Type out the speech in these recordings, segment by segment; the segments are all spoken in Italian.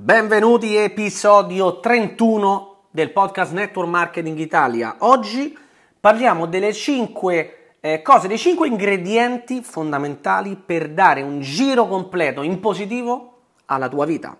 Benvenuti episodio 31 del podcast Network Marketing Italia. Oggi parliamo delle 5 eh, cose, dei 5 ingredienti fondamentali per dare un giro completo in positivo alla tua vita.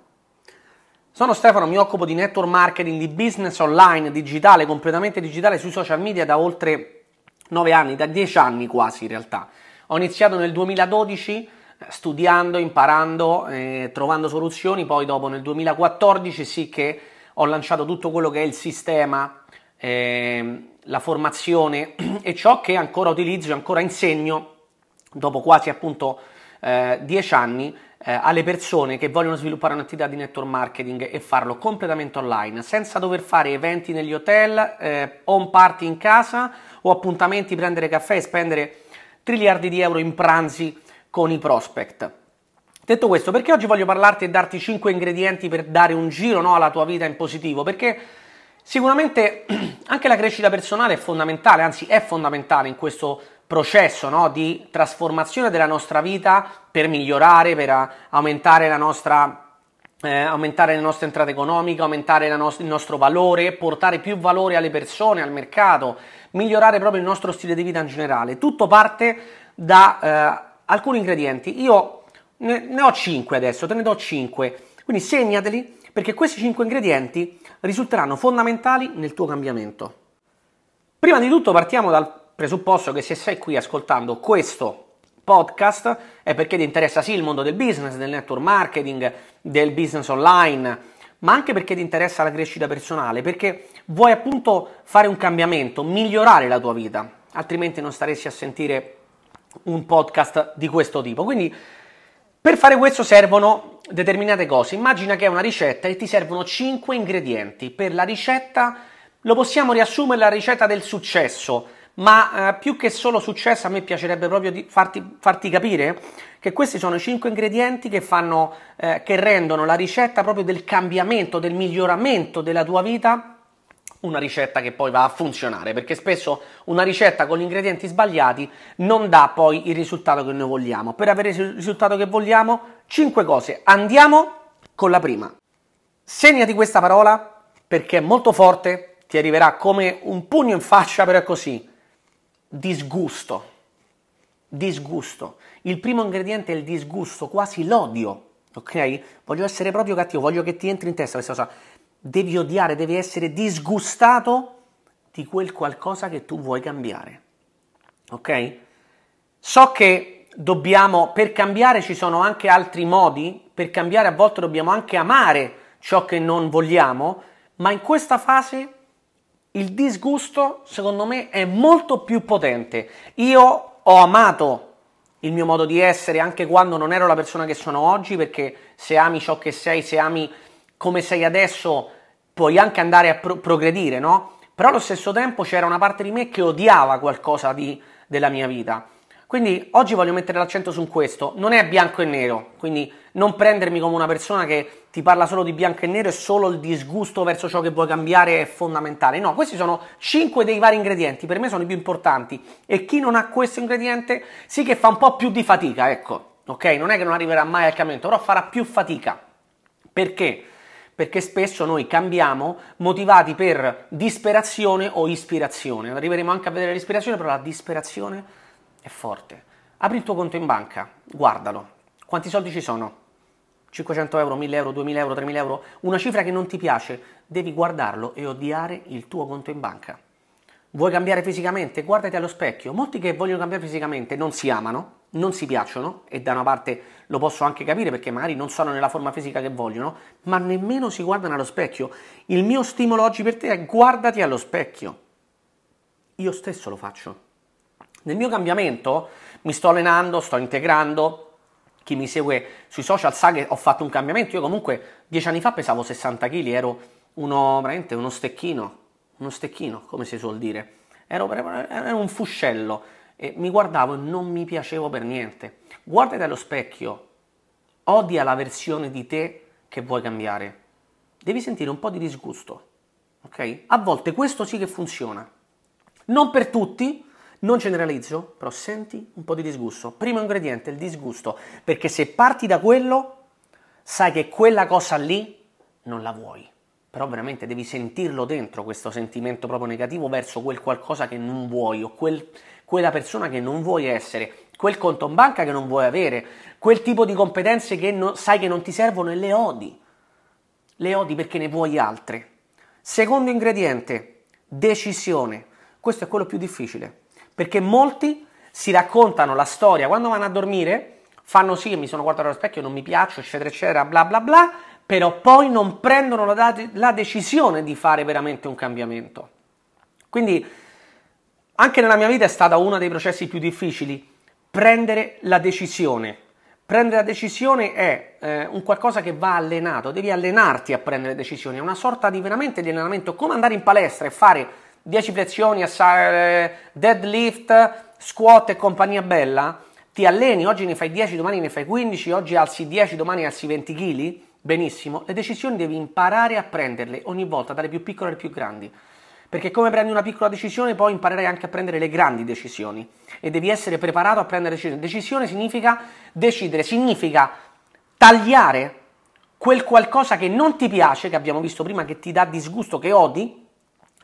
Sono Stefano, mi occupo di network marketing, di business online, digitale, completamente digitale sui social media da oltre 9 anni, da 10 anni quasi in realtà. Ho iniziato nel 2012 studiando, imparando, eh, trovando soluzioni, poi dopo nel 2014 sì che ho lanciato tutto quello che è il sistema, eh, la formazione e ciò che ancora utilizzo e ancora insegno dopo quasi appunto eh, dieci anni eh, alle persone che vogliono sviluppare un'attività di network marketing e farlo completamente online, senza dover fare eventi negli hotel, eh, home party in casa o appuntamenti, prendere caffè e spendere triliardi di euro in pranzi con i prospect. Detto questo, perché oggi voglio parlarti e darti 5 ingredienti per dare un giro no, alla tua vita in positivo? Perché sicuramente anche la crescita personale è fondamentale, anzi è fondamentale in questo processo no, di trasformazione della nostra vita per migliorare, per aumentare la nostra eh, aumentare le nostre entrate economiche, aumentare no- il nostro valore, portare più valore alle persone, al mercato, migliorare proprio il nostro stile di vita in generale. Tutto parte da eh, alcuni ingredienti. Io ne, ne ho 5 adesso, te ne do 5. Quindi segnateli perché questi 5 ingredienti risulteranno fondamentali nel tuo cambiamento. Prima di tutto partiamo dal presupposto che se sei qui ascoltando questo podcast è perché ti interessa sì il mondo del business, del network marketing, del business online, ma anche perché ti interessa la crescita personale, perché vuoi appunto fare un cambiamento, migliorare la tua vita, altrimenti non staresti a sentire un podcast di questo tipo. Quindi per fare questo servono determinate cose. Immagina che è una ricetta e ti servono 5 ingredienti. Per la ricetta lo possiamo riassumere la ricetta del successo, ma eh, più che solo successo a me piacerebbe proprio farti, farti, capire che questi sono i 5 ingredienti che, fanno, eh, che rendono la ricetta proprio del cambiamento, del miglioramento della tua vita una ricetta che poi va a funzionare, perché spesso una ricetta con gli ingredienti sbagliati non dà poi il risultato che noi vogliamo. Per avere il risultato che vogliamo, 5 cose. Andiamo con la prima. Segnati questa parola perché è molto forte, ti arriverà come un pugno in faccia, però è così. Disgusto. Disgusto. Il primo ingrediente è il disgusto, quasi l'odio. Ok? Voglio essere proprio cattivo, voglio che ti entri in testa questa cosa devi odiare, devi essere disgustato di quel qualcosa che tu vuoi cambiare. Ok? So che dobbiamo, per cambiare ci sono anche altri modi, per cambiare a volte dobbiamo anche amare ciò che non vogliamo, ma in questa fase il disgusto secondo me è molto più potente. Io ho amato il mio modo di essere anche quando non ero la persona che sono oggi, perché se ami ciò che sei, se ami come sei adesso, puoi anche andare a pro- progredire, no? Però allo stesso tempo c'era una parte di me che odiava qualcosa di, della mia vita. Quindi oggi voglio mettere l'accento su questo, non è bianco e nero, quindi non prendermi come una persona che ti parla solo di bianco e nero e solo il disgusto verso ciò che vuoi cambiare è fondamentale. No, questi sono 5 dei vari ingredienti, per me sono i più importanti e chi non ha questo ingrediente sì che fa un po' più di fatica, ecco, ok? Non è che non arriverà mai al cambiamento, però farà più fatica. Perché? Perché spesso noi cambiamo motivati per disperazione o ispirazione. Arriveremo anche a vedere l'ispirazione, però la disperazione è forte. Apri il tuo conto in banca, guardalo. Quanti soldi ci sono? 500 euro, 1000 euro, 2000 euro, 3000 euro? Una cifra che non ti piace, devi guardarlo e odiare il tuo conto in banca. Vuoi cambiare fisicamente? Guardati allo specchio. Molti che vogliono cambiare fisicamente non si amano, non si piacciono e da una parte lo posso anche capire perché magari non sono nella forma fisica che vogliono, ma nemmeno si guardano allo specchio. Il mio stimolo oggi per te è guardati allo specchio. Io stesso lo faccio. Nel mio cambiamento mi sto allenando, sto integrando. Chi mi segue sui social sa che ho fatto un cambiamento. Io comunque dieci anni fa pesavo 60 kg, ero uno, veramente uno stecchino, uno stecchino, come si suol dire. Ero, ero un fuscello e mi guardavo e non mi piacevo per niente. Guardati allo specchio, odia la versione di te che vuoi cambiare. Devi sentire un po' di disgusto, ok? A volte questo sì che funziona. Non per tutti, non generalizzo, però senti un po' di disgusto. Primo ingrediente, il disgusto, perché se parti da quello, sai che quella cosa lì non la vuoi. Però veramente devi sentirlo dentro questo sentimento proprio negativo verso quel qualcosa che non vuoi o quel, quella persona che non vuoi essere, quel conto in banca che non vuoi avere, quel tipo di competenze che non, sai che non ti servono e le odi. Le odi perché ne vuoi altre. Secondo ingrediente, decisione. Questo è quello più difficile, perché molti si raccontano la storia quando vanno a dormire, fanno sì, mi sono guardato allo specchio, non mi piaccio, eccetera, eccetera, bla bla bla, però poi non prendono la, la decisione di fare veramente un cambiamento. Quindi anche nella mia vita è stato uno dei processi più difficili, prendere la decisione. Prendere la decisione è eh, un qualcosa che va allenato, devi allenarti a prendere decisioni, è una sorta di veramente di allenamento, come andare in palestra e fare 10 flessioni, eh, deadlift, squat e compagnia bella, ti alleni, oggi ne fai 10, domani ne fai 15, oggi alzi 10, domani alzi 20 kg, benissimo, le decisioni devi imparare a prenderle ogni volta, dalle più piccole alle più grandi. Perché come prendi una piccola decisione, poi imparerai anche a prendere le grandi decisioni. E devi essere preparato a prendere decisioni. Decisione significa decidere, significa tagliare quel qualcosa che non ti piace, che abbiamo visto prima, che ti dà disgusto, che odi,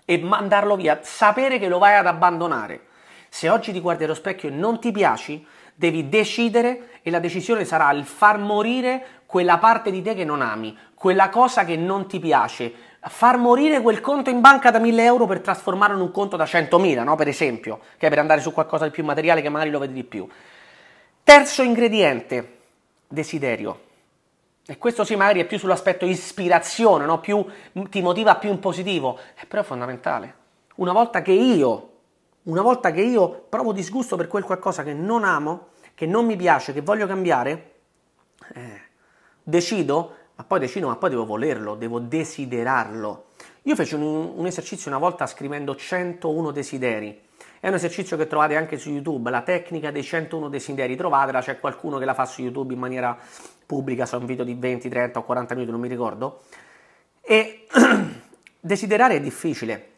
e mandarlo via. Sapere che lo vai ad abbandonare. Se oggi ti guardi allo specchio e non ti piaci, devi decidere e la decisione sarà il far morire quella parte di te che non ami, quella cosa che non ti piace, far morire quel conto in banca da 1000 euro per trasformarlo in un conto da 100.000, no? per esempio, che è per andare su qualcosa di più materiale che magari lo vedi di più. Terzo ingrediente, desiderio. E questo sì, magari è più sull'aspetto ispirazione, no? più, ti motiva più in positivo, eh, però è fondamentale. Una volta che io, una volta che io provo disgusto per quel qualcosa che non amo, che non mi piace, che voglio cambiare, eh, decido ma poi decido, ma poi devo volerlo, devo desiderarlo. Io feci un, un, esercizio una volta scrivendo 101 desideri. È un esercizio che trovate anche su YouTube, la tecnica dei 101 desideri. Trovatela, c'è qualcuno che la fa su YouTube in maniera pubblica, su un video di 20, 30 o 40 minuti, non mi ricordo. E desiderare è difficile.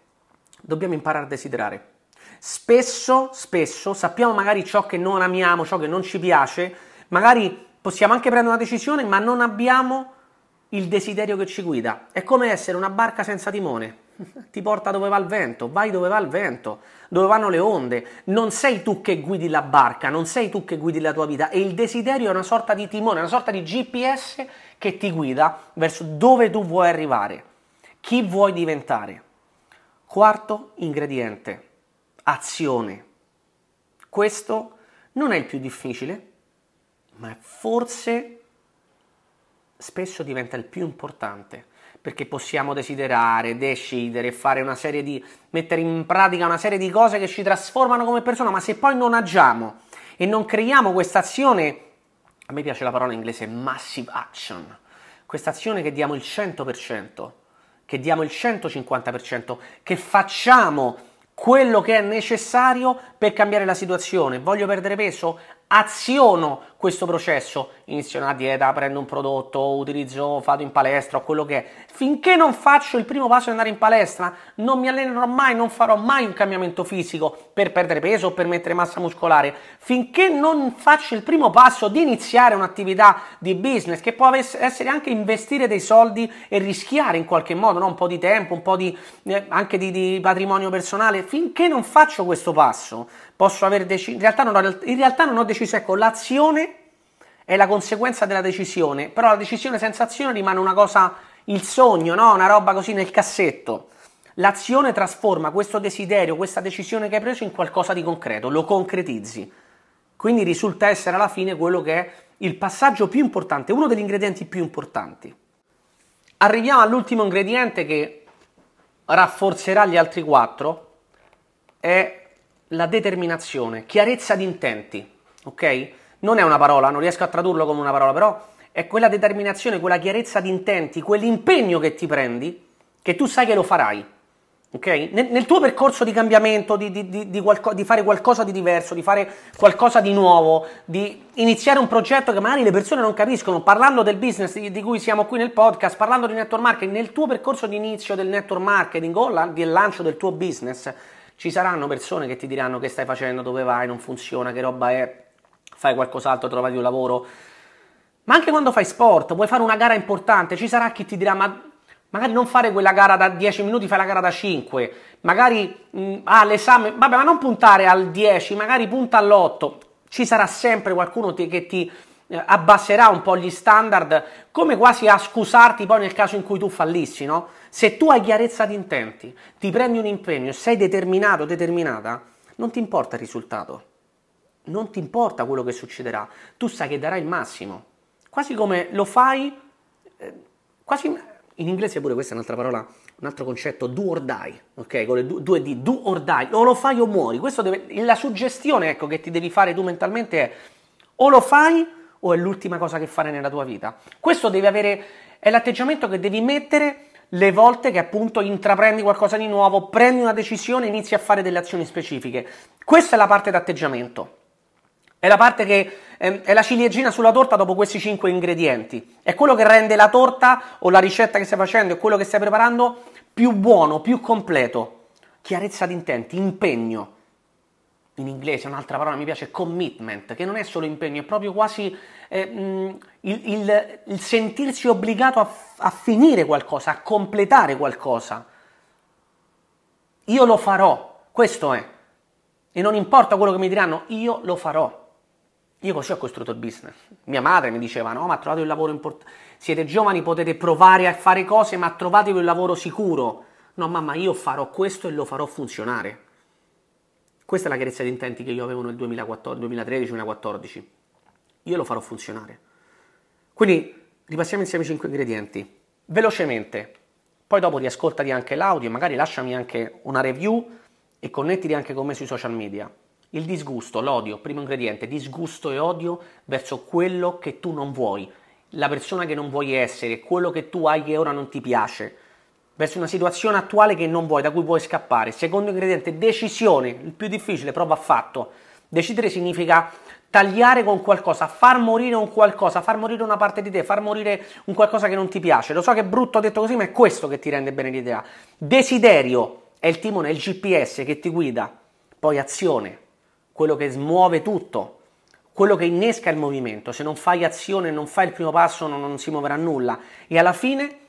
Dobbiamo imparare a desiderare. Spesso, spesso sappiamo magari ciò che non amiamo, ciò che non ci piace, magari possiamo anche prendere una decisione, ma non abbiamo il desiderio che ci guida. È come essere una barca senza timone. Ti porta dove va il vento, vai dove va il vento, dove vanno le onde. Non sei tu che guidi la barca, non sei tu che guidi la tua vita. E il desiderio è una sorta di timone, una sorta di GPS che ti guida verso dove tu vuoi arrivare, chi vuoi diventare. Quarto ingrediente, azione. Questo non è il più difficile, ma forse spesso diventa il più importante perché possiamo desiderare, decidere, fare una serie di mettere in pratica una serie di cose che ci trasformano come persona, ma se poi non agiamo e non creiamo questa azione, a me piace la parola inglese massive action, questa azione che diamo il 100%, che diamo il 150%, che facciamo quello che è necessario per cambiare la situazione. Voglio perdere peso? Aziono questo processo, inizio una dieta, prendo un prodotto, utilizzo, vado in palestra o quello che è, finché non faccio il primo passo di andare in palestra, non mi allenerò mai, non farò mai un cambiamento fisico per perdere peso o per mettere massa muscolare, finché non faccio il primo passo di iniziare un'attività di business che può essere anche investire dei soldi e rischiare in qualche modo, no? un po' di tempo, un po' di, eh, anche di, di patrimonio personale, finché non faccio questo passo, posso aver deciso, in realtà non ho, in realtà non ho deciso, ecco, l'azione è la conseguenza della decisione, però la decisione senza azione rimane una cosa, il sogno, no? Una roba così nel cassetto. L'azione trasforma questo desiderio, questa decisione che hai preso in qualcosa di concreto, lo concretizzi. Quindi risulta essere alla fine quello che è il passaggio più importante, uno degli ingredienti più importanti. Arriviamo all'ultimo ingrediente che rafforzerà gli altri quattro, è la determinazione, chiarezza di intenti, ok? Non è una parola, non riesco a tradurlo come una parola, però è quella determinazione, quella chiarezza di intenti, quell'impegno che ti prendi, che tu sai che lo farai, ok? Nel, nel tuo percorso di cambiamento, di, di, di, di, qualco, di fare qualcosa di diverso, di fare qualcosa di nuovo, di iniziare un progetto che magari le persone non capiscono, parlando del business di, cui siamo qui nel podcast, parlando di network marketing, nel tuo percorso di inizio del network marketing o la, del lancio del tuo business, ci saranno persone che ti diranno che stai facendo, dove vai, non funziona, che roba è, fai qualcos'altro, trovati un lavoro. Ma anche quando fai sport, vuoi fare una gara importante, ci sarà chi ti dirà ma Magari non fare quella gara da 10 minuti, fai la gara da 5. Magari mh, ah, l'esame, vabbè, ma non puntare al 10, magari punta all'8. Ci sarà sempre qualcuno che ti abbasserà un po' gli standard, come quasi a scusarti poi nel caso in cui tu fallissi, no? Se tu hai chiarezza di intenti, ti prendi un impegno e sei determinato, determinata, non ti importa il risultato, non ti importa quello che succederà, tu sai che darai il massimo, quasi come lo fai, eh, quasi in inglese pure questa è un'altra parola, un altro concetto, do or die, ok? Con le due D, do or die, o lo fai o muori, deve, la suggestione ecco, che ti devi fare tu mentalmente è o lo fai o è l'ultima cosa che fare nella tua vita. Questo deve avere, è l'atteggiamento che devi mettere le volte che appunto intraprendi qualcosa di nuovo, prendi una decisione inizi a fare delle azioni specifiche. Questa è la parte d'atteggiamento. È la parte che eh, è la ciliegina sulla torta dopo questi cinque ingredienti. È quello che rende la torta o la ricetta che stai facendo e quello che stai preparando più buono, più completo. Chiarezza di intenti, impegno in inglese un'altra parola mi piace, commitment, che non è solo impegno, è proprio quasi eh, mm, il, il, il, sentirsi obbligato a, a finire qualcosa, a completare qualcosa. Io lo farò, questo è. E non importa quello che mi diranno, io lo farò. Io così ho costruito il business. Mia madre mi diceva: No, ma trovate un lavoro importante. Siete giovani, potete provare a fare cose, ma trovatevi un lavoro sicuro. No, mamma, io farò questo e lo farò funzionare. Questa è la chiarezza di intenti che io avevo nel 2013-2014. Io lo farò funzionare. Quindi ripassiamo insieme i 5 ingredienti. Velocemente. Poi dopo riascoltati anche l'audio, magari lasciami anche una review e connettiti anche con me sui social media. Il disgusto, l'odio, primo ingrediente, disgusto e odio verso quello che tu non vuoi, la persona che non vuoi essere, quello che tu hai che ora non ti piace verso una situazione attuale che non vuoi, da cui puoi scappare. Secondo ingrediente, decisione, il più difficile, prova affatto. Decidere significa tagliare con qualcosa, far morire un qualcosa, far morire una parte di te, far morire un qualcosa che non ti piace. Lo so che è brutto detto così, ma è questo che ti rende bene l'idea. Desiderio è il timone, è il GPS che ti guida. Poi azione, quello che smuove tutto, quello che innesca il movimento. Se non fai azione, non fai il primo passo, non, non si muoverà nulla. E alla fine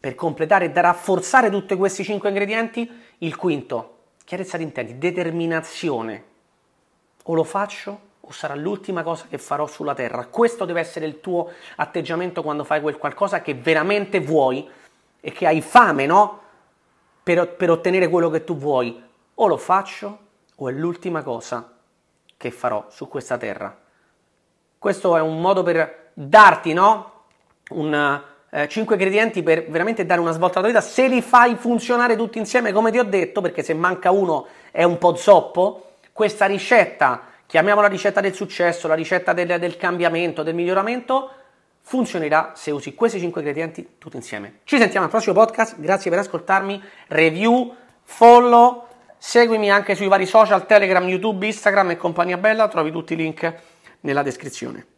per completare e rafforzare tutti questi cinque ingredienti, il quinto, chiarezza di intenti, determinazione. O lo faccio o sarà l'ultima cosa che farò sulla terra. Questo deve essere il tuo atteggiamento quando fai quel qualcosa che veramente vuoi e che hai fame, no? Per, per ottenere quello che tu vuoi. O lo faccio o è l'ultima cosa che farò su questa terra. Questo è un modo per darti, no? Un, eh, 5 ingredienti per veramente dare una svolta alla tua vita, se li fai funzionare tutti insieme come ti ho detto, perché se manca uno è un po' zoppo, questa ricetta, chiamiamola ricetta del successo, la ricetta del, del cambiamento, del miglioramento, funzionerà se usi questi 5 ingredienti tutti insieme. Ci sentiamo al prossimo podcast, grazie per ascoltarmi, review, follow, seguimi anche sui vari social, Telegram, YouTube, Instagram e compagnia bella, trovi tutti i link nella descrizione.